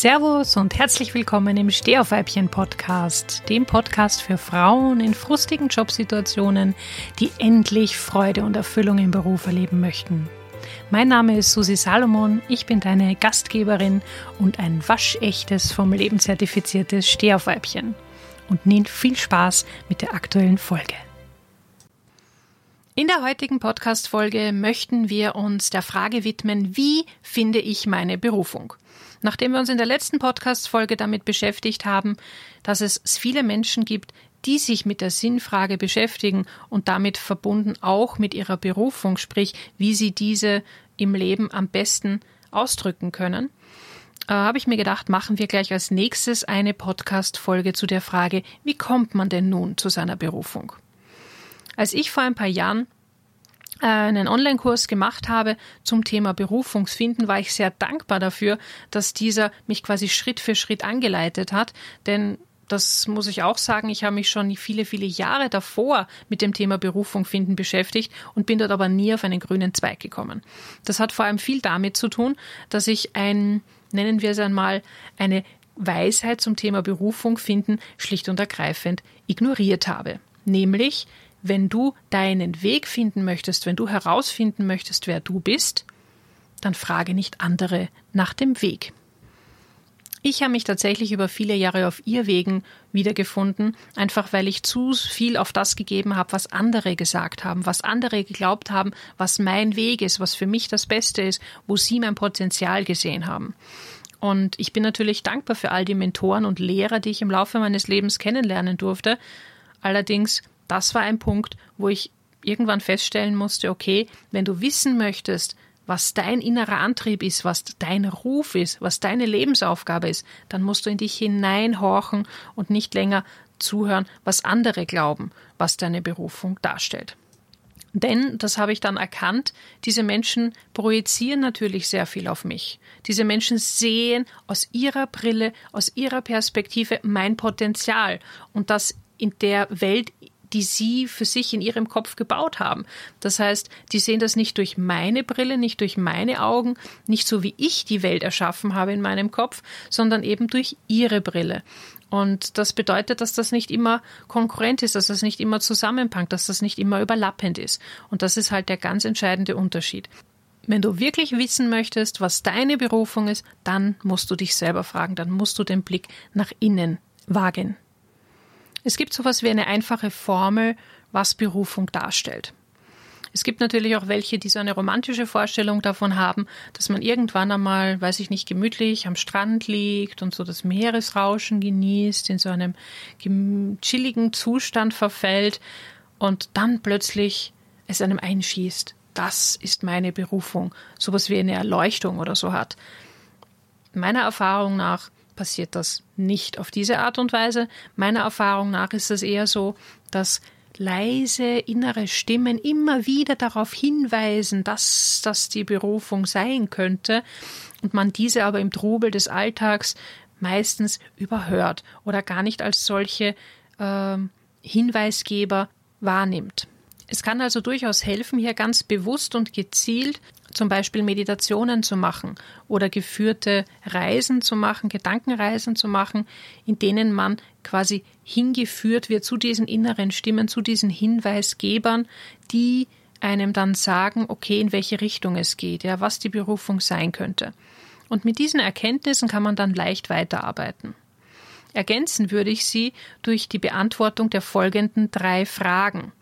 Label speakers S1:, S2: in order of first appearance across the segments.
S1: Servus und herzlich willkommen im Stehaufweibchen Podcast, dem Podcast für Frauen in frustigen Jobsituationen, die endlich Freude und Erfüllung im Beruf erleben möchten. Mein Name ist Susi Salomon, ich bin deine Gastgeberin und ein waschechtes, vom Leben zertifiziertes Stehaufweibchen. Und nun viel Spaß mit der aktuellen Folge. In der heutigen Podcast-Folge möchten wir uns der Frage widmen, wie finde ich meine Berufung? Nachdem wir uns in der letzten Podcast-Folge damit beschäftigt haben, dass es viele Menschen gibt, die sich mit der Sinnfrage beschäftigen und damit verbunden auch mit ihrer Berufung, sprich, wie sie diese im Leben am besten ausdrücken können, äh, habe ich mir gedacht, machen wir gleich als nächstes eine Podcast-Folge zu der Frage, wie kommt man denn nun zu seiner Berufung? Als ich vor ein paar Jahren äh, einen Online-Kurs gemacht habe zum Thema Berufungsfinden, war ich sehr dankbar dafür, dass dieser mich quasi Schritt für Schritt angeleitet hat, denn das muss ich auch sagen, ich habe mich schon viele, viele Jahre davor mit dem Thema Berufung finden beschäftigt und bin dort aber nie auf einen grünen Zweig gekommen. Das hat vor allem viel damit zu tun, dass ich ein, nennen wir es einmal, eine Weisheit zum Thema Berufung finden schlicht und ergreifend ignoriert habe. Nämlich, wenn du deinen Weg finden möchtest, wenn du herausfinden möchtest, wer du bist, dann frage nicht andere nach dem Weg. Ich habe mich tatsächlich über viele Jahre auf Irrwegen wiedergefunden, einfach weil ich zu viel auf das gegeben habe, was andere gesagt haben, was andere geglaubt haben, was mein Weg ist, was für mich das Beste ist, wo sie mein Potenzial gesehen haben. Und ich bin natürlich dankbar für all die Mentoren und Lehrer, die ich im Laufe meines Lebens kennenlernen durfte. Allerdings das war ein Punkt, wo ich irgendwann feststellen musste, okay, wenn du wissen möchtest, was dein innerer Antrieb ist, was dein Ruf ist, was deine Lebensaufgabe ist, dann musst du in dich hineinhorchen und nicht länger zuhören, was andere glauben, was deine Berufung darstellt. Denn, das habe ich dann erkannt, diese Menschen projizieren natürlich sehr viel auf mich. Diese Menschen sehen aus ihrer Brille, aus ihrer Perspektive mein Potenzial und das in der Welt, die sie für sich in ihrem Kopf gebaut haben. Das heißt, die sehen das nicht durch meine Brille, nicht durch meine Augen, nicht so wie ich die Welt erschaffen habe in meinem Kopf, sondern eben durch ihre Brille. Und das bedeutet, dass das nicht immer konkurrent ist, dass das nicht immer zusammenpankt, dass das nicht immer überlappend ist. Und das ist halt der ganz entscheidende Unterschied. Wenn du wirklich wissen möchtest, was deine Berufung ist, dann musst du dich selber fragen, dann musst du den Blick nach innen wagen. Es gibt sowas wie eine einfache Formel, was Berufung darstellt. Es gibt natürlich auch welche, die so eine romantische Vorstellung davon haben, dass man irgendwann einmal, weiß ich nicht, gemütlich am Strand liegt und so das Meeresrauschen genießt, in so einem chilligen Zustand verfällt und dann plötzlich es einem einschießt. Das ist meine Berufung. Sowas wie eine Erleuchtung oder so hat. Meiner Erfahrung nach passiert das nicht auf diese Art und Weise. Meiner Erfahrung nach ist es eher so, dass leise innere Stimmen immer wieder darauf hinweisen, dass das die Berufung sein könnte und man diese aber im Trubel des Alltags meistens überhört oder gar nicht als solche äh, Hinweisgeber wahrnimmt. Es kann also durchaus helfen, hier ganz bewusst und gezielt zum Beispiel Meditationen zu machen oder geführte Reisen zu machen, Gedankenreisen zu machen, in denen man quasi hingeführt wird zu diesen inneren Stimmen, zu diesen Hinweisgebern, die einem dann sagen, okay, in welche Richtung es geht, ja, was die Berufung sein könnte. Und mit diesen Erkenntnissen kann man dann leicht weiterarbeiten. Ergänzen würde ich sie durch die Beantwortung der folgenden drei Fragen.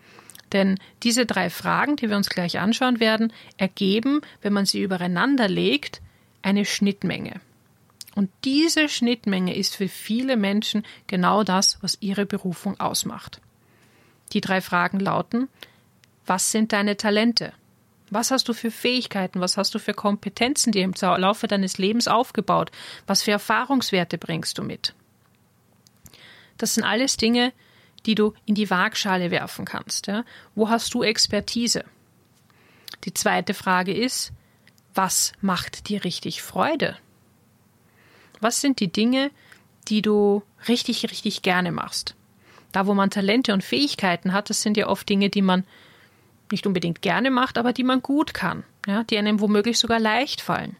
S1: Denn diese drei Fragen, die wir uns gleich anschauen werden, ergeben, wenn man sie übereinander legt, eine Schnittmenge. Und diese Schnittmenge ist für viele Menschen genau das, was ihre Berufung ausmacht. Die drei Fragen lauten, was sind deine Talente? Was hast du für Fähigkeiten? Was hast du für Kompetenzen dir im Laufe deines Lebens aufgebaut? Was für Erfahrungswerte bringst du mit? Das sind alles Dinge, die du in die Waagschale werfen kannst. Ja? Wo hast du Expertise? Die zweite Frage ist, was macht dir richtig Freude? Was sind die Dinge, die du richtig, richtig gerne machst? Da, wo man Talente und Fähigkeiten hat, das sind ja oft Dinge, die man nicht unbedingt gerne macht, aber die man gut kann, ja, die einem womöglich sogar leicht fallen.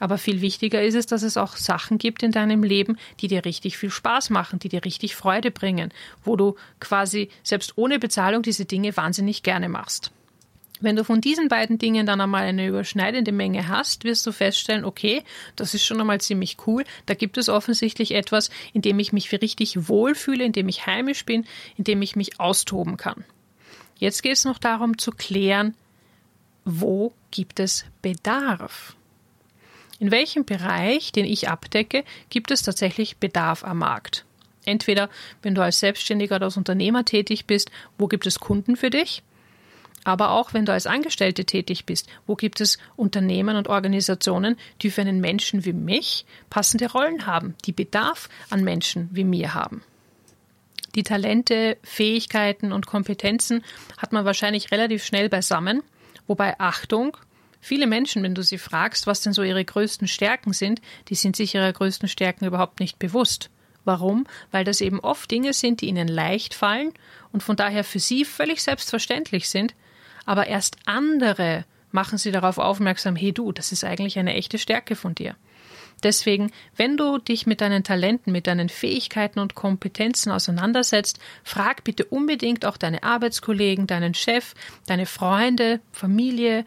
S1: Aber viel wichtiger ist es, dass es auch Sachen gibt in deinem Leben, die dir richtig viel Spaß machen, die dir richtig Freude bringen, wo du quasi selbst ohne Bezahlung diese Dinge wahnsinnig gerne machst. Wenn du von diesen beiden Dingen dann einmal eine überschneidende Menge hast, wirst du feststellen, okay, das ist schon einmal ziemlich cool. Da gibt es offensichtlich etwas, in dem ich mich richtig wohlfühle, in dem ich heimisch bin, in dem ich mich austoben kann. Jetzt geht es noch darum zu klären, wo gibt es Bedarf? In welchem Bereich, den ich abdecke, gibt es tatsächlich Bedarf am Markt? Entweder, wenn du als Selbstständiger oder als Unternehmer tätig bist, wo gibt es Kunden für dich? Aber auch wenn du als Angestellte tätig bist, wo gibt es Unternehmen und Organisationen, die für einen Menschen wie mich passende Rollen haben, die Bedarf an Menschen wie mir haben? Die Talente, Fähigkeiten und Kompetenzen hat man wahrscheinlich relativ schnell beisammen, wobei Achtung, viele Menschen, wenn du sie fragst, was denn so ihre größten Stärken sind, die sind sich ihrer größten Stärken überhaupt nicht bewusst. Warum? Weil das eben oft Dinge sind, die ihnen leicht fallen und von daher für sie völlig selbstverständlich sind, aber erst andere machen sie darauf aufmerksam, hey du, das ist eigentlich eine echte Stärke von dir. Deswegen, wenn du dich mit deinen Talenten, mit deinen Fähigkeiten und Kompetenzen auseinandersetzt, frag bitte unbedingt auch deine Arbeitskollegen, deinen Chef, deine Freunde, Familie,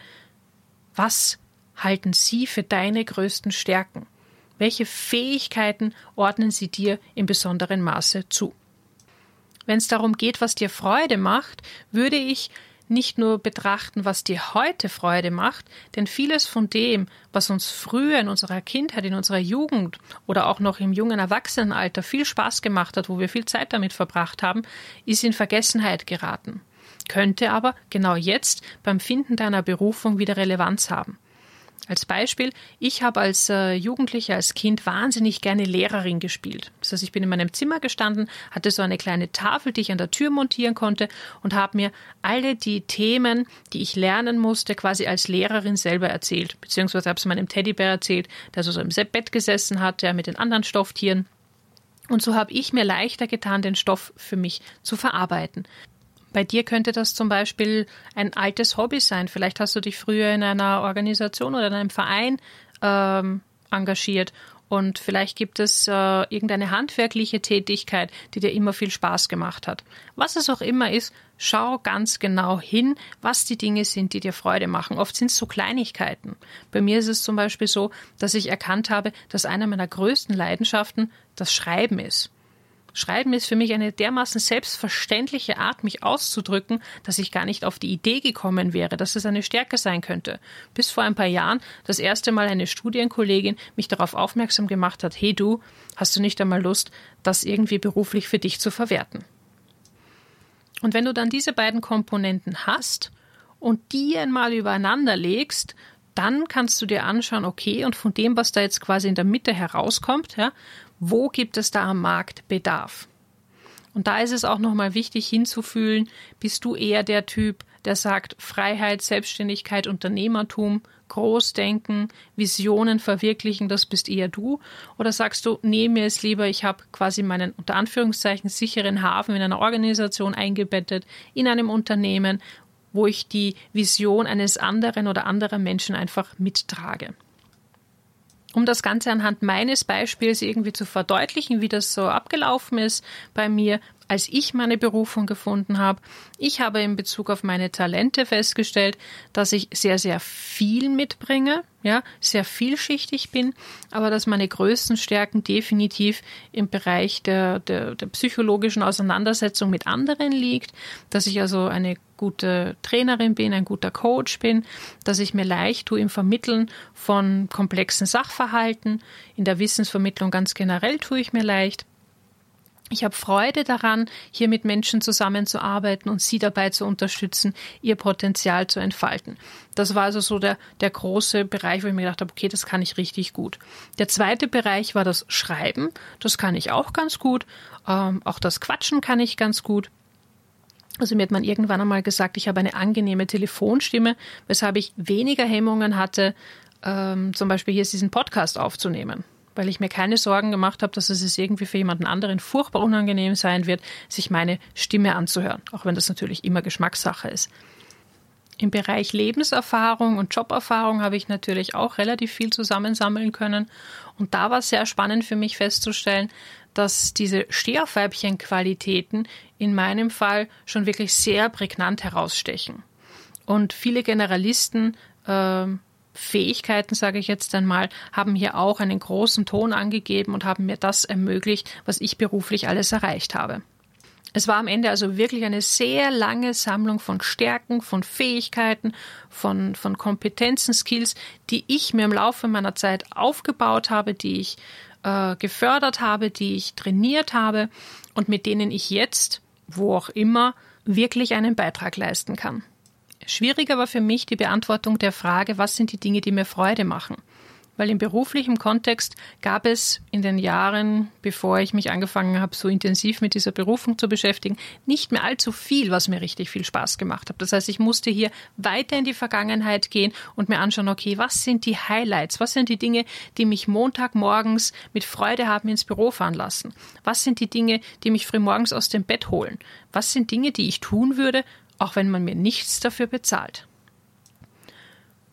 S1: was halten sie für deine größten Stärken? Welche Fähigkeiten ordnen sie dir in besonderem Maße zu? Wenn es darum geht, was dir Freude macht, würde ich nicht nur betrachten, was dir heute Freude macht, denn vieles von dem, was uns früher in unserer Kindheit, in unserer Jugend oder auch noch im jungen Erwachsenenalter viel Spaß gemacht hat, wo wir viel Zeit damit verbracht haben, ist in Vergessenheit geraten. Könnte aber genau jetzt beim Finden deiner Berufung wieder Relevanz haben. Als Beispiel, ich habe als äh, Jugendlicher, als Kind wahnsinnig gerne Lehrerin gespielt. Das heißt, ich bin in meinem Zimmer gestanden, hatte so eine kleine Tafel, die ich an der Tür montieren konnte und habe mir alle die Themen, die ich lernen musste, quasi als Lehrerin selber erzählt. Beziehungsweise habe es meinem Teddybär erzählt, der so im Bett gesessen hat, der mit den anderen Stofftieren. Und so habe ich mir leichter getan, den Stoff für mich zu verarbeiten. Bei dir könnte das zum Beispiel ein altes Hobby sein. Vielleicht hast du dich früher in einer Organisation oder in einem Verein ähm, engagiert und vielleicht gibt es äh, irgendeine handwerkliche Tätigkeit, die dir immer viel Spaß gemacht hat. Was es auch immer ist, schau ganz genau hin, was die Dinge sind, die dir Freude machen. Oft sind es so Kleinigkeiten. Bei mir ist es zum Beispiel so, dass ich erkannt habe, dass eine meiner größten Leidenschaften das Schreiben ist. Schreiben ist für mich eine dermaßen selbstverständliche Art, mich auszudrücken, dass ich gar nicht auf die Idee gekommen wäre, dass es eine Stärke sein könnte. Bis vor ein paar Jahren das erste Mal eine Studienkollegin mich darauf aufmerksam gemacht hat, hey du, hast du nicht einmal Lust, das irgendwie beruflich für dich zu verwerten? Und wenn du dann diese beiden Komponenten hast und die einmal übereinander legst, dann kannst du dir anschauen, okay, und von dem, was da jetzt quasi in der Mitte herauskommt, ja, wo gibt es da am Markt Bedarf? Und da ist es auch nochmal wichtig hinzufühlen, bist du eher der Typ, der sagt Freiheit, Selbstständigkeit, Unternehmertum, Großdenken, Visionen verwirklichen, das bist eher du? Oder sagst du, nee, mir ist lieber, ich habe quasi meinen unter Anführungszeichen sicheren Hafen in einer Organisation eingebettet, in einem Unternehmen, wo ich die Vision eines anderen oder anderer Menschen einfach mittrage um das Ganze anhand meines Beispiels irgendwie zu verdeutlichen, wie das so abgelaufen ist bei mir, als ich meine Berufung gefunden habe. Ich habe in Bezug auf meine Talente festgestellt, dass ich sehr, sehr viel mitbringe, ja, sehr vielschichtig bin, aber dass meine größten Stärken definitiv im Bereich der, der, der psychologischen Auseinandersetzung mit anderen liegt, dass ich also eine gute Trainerin bin, ein guter Coach bin, dass ich mir leicht tue im Vermitteln von komplexen Sachverhalten, in der Wissensvermittlung ganz generell tue ich mir leicht ich habe Freude daran, hier mit Menschen zusammenzuarbeiten und sie dabei zu unterstützen, ihr Potenzial zu entfalten. Das war also so der, der große Bereich, wo ich mir gedacht habe, okay, das kann ich richtig gut. Der zweite Bereich war das Schreiben. Das kann ich auch ganz gut. Ähm, auch das Quatschen kann ich ganz gut. Also mir hat man irgendwann einmal gesagt, ich habe eine angenehme Telefonstimme, weshalb ich weniger Hemmungen hatte, ähm, zum Beispiel hier diesen Podcast aufzunehmen weil ich mir keine Sorgen gemacht habe, dass es irgendwie für jemanden anderen furchtbar unangenehm sein wird, sich meine Stimme anzuhören, auch wenn das natürlich immer Geschmackssache ist. Im Bereich Lebenserfahrung und Joberfahrung habe ich natürlich auch relativ viel zusammensammeln können. Und da war es sehr spannend für mich festzustellen, dass diese Stehaufweibchen-Qualitäten in meinem Fall schon wirklich sehr prägnant herausstechen. Und viele Generalisten, äh, Fähigkeiten, sage ich jetzt einmal, haben hier auch einen großen Ton angegeben und haben mir das ermöglicht, was ich beruflich alles erreicht habe. Es war am Ende also wirklich eine sehr lange Sammlung von Stärken, von Fähigkeiten, von, von Kompetenzen, Skills, die ich mir im Laufe meiner Zeit aufgebaut habe, die ich äh, gefördert habe, die ich trainiert habe und mit denen ich jetzt, wo auch immer, wirklich einen Beitrag leisten kann. Schwieriger war für mich die Beantwortung der Frage, was sind die Dinge, die mir Freude machen weil im beruflichen Kontext gab es in den Jahren, bevor ich mich angefangen habe, so intensiv mit dieser Berufung zu beschäftigen, nicht mehr allzu viel, was mir richtig viel Spaß gemacht hat. Das heißt, ich musste hier weiter in die Vergangenheit gehen und mir anschauen, okay, was sind die Highlights? Was sind die Dinge, die mich Montagmorgens mit Freude haben ins Büro fahren lassen? Was sind die Dinge, die mich frühmorgens aus dem Bett holen? Was sind Dinge, die ich tun würde, auch wenn man mir nichts dafür bezahlt?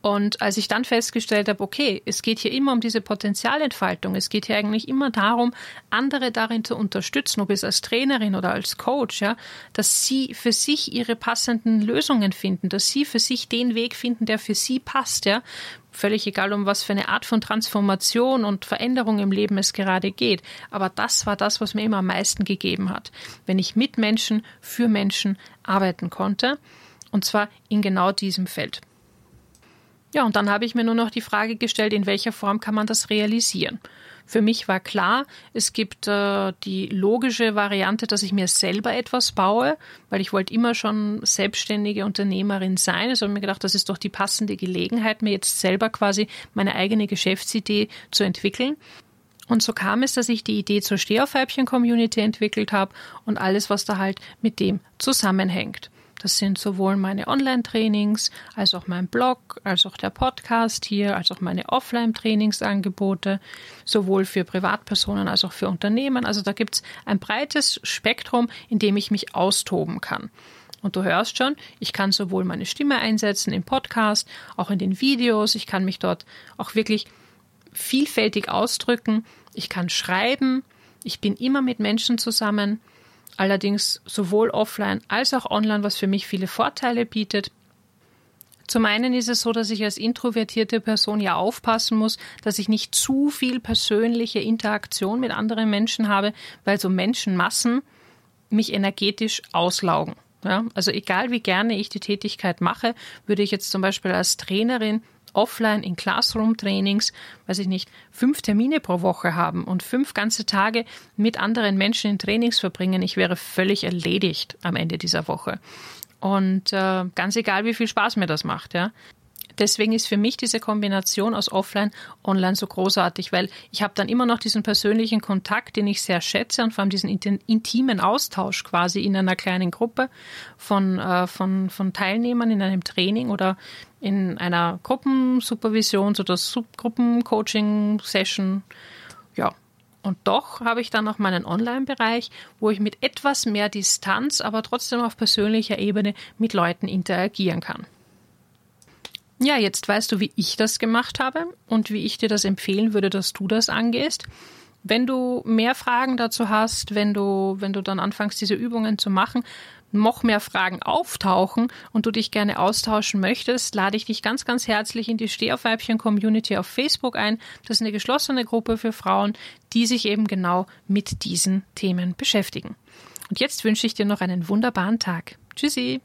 S1: Und als ich dann festgestellt habe, okay, es geht hier immer um diese Potenzialentfaltung, es geht hier eigentlich immer darum, andere darin zu unterstützen, ob es als Trainerin oder als Coach, ja, dass sie für sich ihre passenden Lösungen finden, dass sie für sich den Weg finden, der für sie passt, ja. Völlig egal, um was für eine Art von Transformation und Veränderung im Leben es gerade geht. Aber das war das, was mir immer am meisten gegeben hat. Wenn ich mit Menschen, für Menschen arbeiten konnte. Und zwar in genau diesem Feld. Ja, und dann habe ich mir nur noch die Frage gestellt, in welcher Form kann man das realisieren? Für mich war klar, es gibt äh, die logische Variante, dass ich mir selber etwas baue, weil ich wollte immer schon selbstständige Unternehmerin sein. Also habe ich mir gedacht, das ist doch die passende Gelegenheit, mir jetzt selber quasi meine eigene Geschäftsidee zu entwickeln. Und so kam es, dass ich die Idee zur Stehaufweibchen-Community entwickelt habe und alles, was da halt mit dem zusammenhängt. Das sind sowohl meine Online-Trainings, als auch mein Blog, als auch der Podcast hier, als auch meine Offline-Trainingsangebote, sowohl für Privatpersonen als auch für Unternehmen. Also da gibt's ein breites Spektrum, in dem ich mich austoben kann. Und du hörst schon, ich kann sowohl meine Stimme einsetzen im Podcast, auch in den Videos. Ich kann mich dort auch wirklich vielfältig ausdrücken. Ich kann schreiben. Ich bin immer mit Menschen zusammen allerdings sowohl offline als auch online, was für mich viele Vorteile bietet. Zum einen ist es so, dass ich als introvertierte Person ja aufpassen muss, dass ich nicht zu viel persönliche Interaktion mit anderen Menschen habe, weil so Menschenmassen mich energetisch auslaugen. Ja, also egal wie gerne ich die Tätigkeit mache, würde ich jetzt zum Beispiel als Trainerin offline in Classroom-Trainings, weiß ich nicht, fünf Termine pro Woche haben und fünf ganze Tage mit anderen Menschen in Trainings verbringen, ich wäre völlig erledigt am Ende dieser Woche. Und äh, ganz egal, wie viel Spaß mir das macht, ja. Deswegen ist für mich diese Kombination aus Offline, Online so großartig, weil ich habe dann immer noch diesen persönlichen Kontakt, den ich sehr schätze und vor allem diesen intimen Austausch quasi in einer kleinen Gruppe von, äh, von, von Teilnehmern in einem Training oder in einer Gruppensupervision oder Subgruppencoaching-Session. Ja, und doch habe ich dann noch meinen Online-Bereich, wo ich mit etwas mehr Distanz, aber trotzdem auf persönlicher Ebene mit Leuten interagieren kann. Ja, jetzt weißt du, wie ich das gemacht habe und wie ich dir das empfehlen würde, dass du das angehst. Wenn du mehr Fragen dazu hast, wenn du, wenn du dann anfängst, diese Übungen zu machen, noch mehr Fragen auftauchen und du dich gerne austauschen möchtest, lade ich dich ganz, ganz herzlich in die Stehaufweibchen-Community auf Facebook ein. Das ist eine geschlossene Gruppe für Frauen, die sich eben genau mit diesen Themen beschäftigen. Und jetzt wünsche ich dir noch einen wunderbaren Tag. Tschüssi!